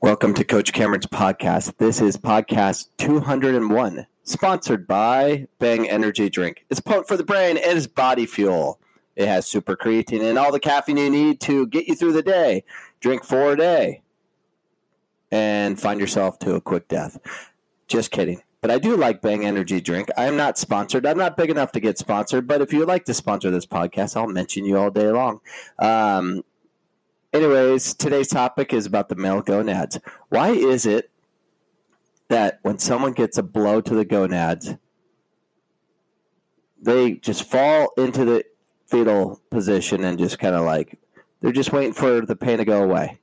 Welcome to Coach Cameron's podcast. This is podcast 201, sponsored by Bang Energy Drink. It's potent for the brain and it's body fuel. It has super creatine and all the caffeine you need to get you through the day. Drink four a day and find yourself to a quick death. Just kidding. But I do like Bang Energy Drink. I am not sponsored. I'm not big enough to get sponsored, but if you would like to sponsor this podcast, I'll mention you all day long. Um, anyways, today's topic is about the male gonads. Why is it that when someone gets a blow to the gonads, they just fall into the fetal position and just kind of like they're just waiting for the pain to go away?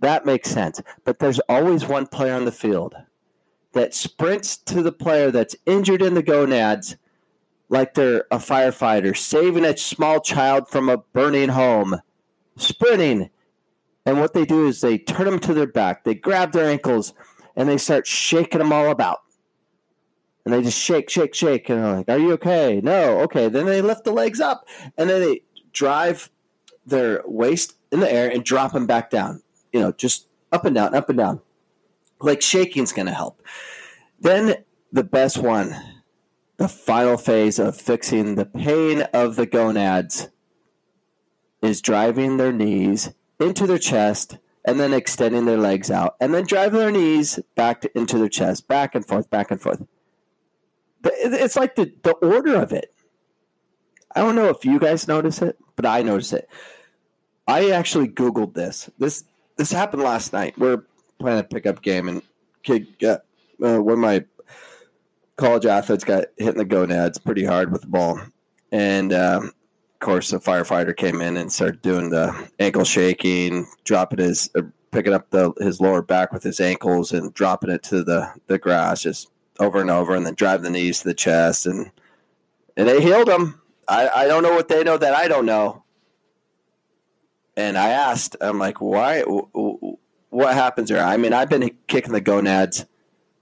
That makes sense. But there's always one player on the field that sprints to the player that's injured in the gonads like they're a firefighter saving a small child from a burning home sprinting. And what they do is they turn them to their back, they grab their ankles, and they start shaking them all about. And they just shake, shake, shake. And they're like, Are you okay? No, okay. Then they lift the legs up and then they drive their waist in the air and drop them back down. You know, just up and down, up and down. Like shaking's going to help. Then the best one, the final phase of fixing the pain of the gonads is driving their knees into their chest and then extending their legs out and then driving their knees back to, into their chest, back and forth, back and forth. It's like the, the order of it. I don't know if you guys notice it, but I notice it. I actually Googled this. This this happened last night. We're playing a pickup game, and kid got uh, one of my college athletes got hit in the gonads pretty hard with the ball, and um, course, a firefighter came in and started doing the ankle shaking, dropping his, uh, picking up the his lower back with his ankles and dropping it to the the grass just over and over, and then driving the knees to the chest, and and they healed him. I I don't know what they know that I don't know. And I asked, I'm like, why? What happens here? I mean, I've been kicking the gonads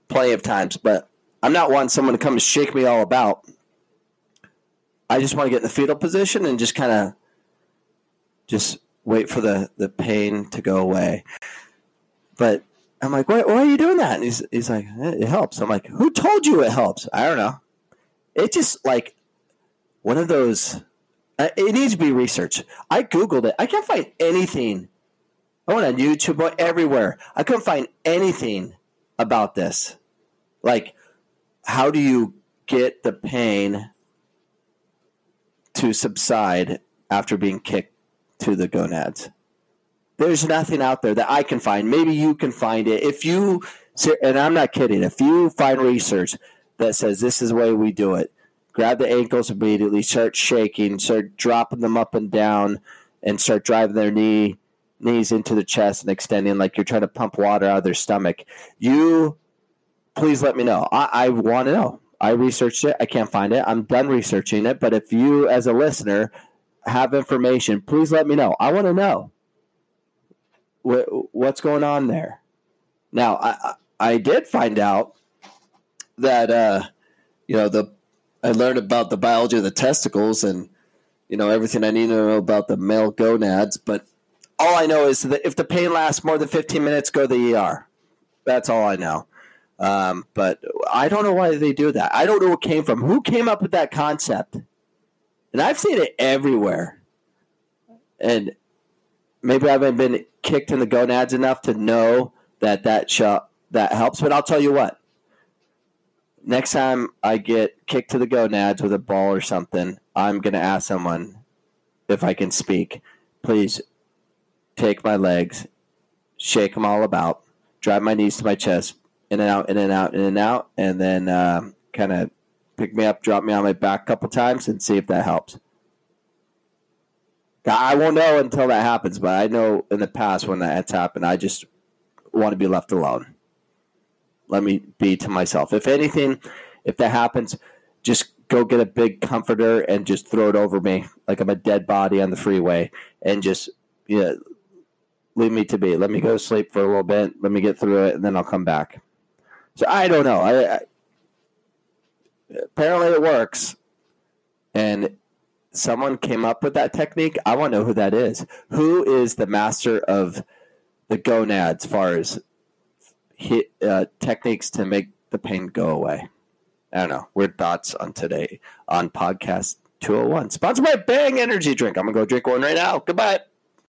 plenty of times, but I'm not wanting someone to come and shake me all about. I just want to get in the fetal position and just kind of just wait for the, the pain to go away. But I'm like, why, why are you doing that? And he's, he's like, it helps. I'm like, who told you it helps? I don't know. It just like one of those, uh, it needs to be researched. I Googled it. I can't find anything. I went on YouTube, everywhere. I couldn't find anything about this. Like, how do you get the pain to subside after being kicked to the gonads. There's nothing out there that I can find. Maybe you can find it. If you, and I'm not kidding, if you find research that says this is the way we do it, grab the ankles immediately, start shaking, start dropping them up and down, and start driving their knee knees into the chest and extending like you're trying to pump water out of their stomach. You please let me know. I, I want to know. I researched it. I can't find it. I'm done researching it. But if you, as a listener, have information, please let me know. I want to know what's going on there. Now, I I did find out that uh, you know the I learned about the biology of the testicles and you know everything I need to know about the male gonads. But all I know is that if the pain lasts more than 15 minutes, go to the ER. That's all I know. Um, but I don't know why they do that. I don't know what came from. Who came up with that concept? And I've seen it everywhere. And maybe I haven't been kicked in the gonads enough to know that that sh- that helps. But I'll tell you what. Next time I get kicked to the gonads with a ball or something, I'm gonna ask someone if I can speak. Please take my legs, shake them all about, drive my knees to my chest, in and out, in and out, in and out, and then uh, kind of pick me up, drop me on my back a couple times, and see if that helps. I won't know until that happens, but I know in the past when that's happened, I just want to be left alone. Let me be to myself. If anything, if that happens, just go get a big comforter and just throw it over me like I'm a dead body on the freeway and just you know, leave me to be. Let me go sleep for a little bit. Let me get through it, and then I'll come back. So I don't know. I, I, apparently it works, and someone came up with that technique. I want to know who that is. Who is the master of the gonads, as far as hit, uh, techniques to make the pain go away. I don't know. Weird thoughts on today on podcast 201. Sponsored by Bang Energy Drink. I'm going to go drink one right now. Goodbye.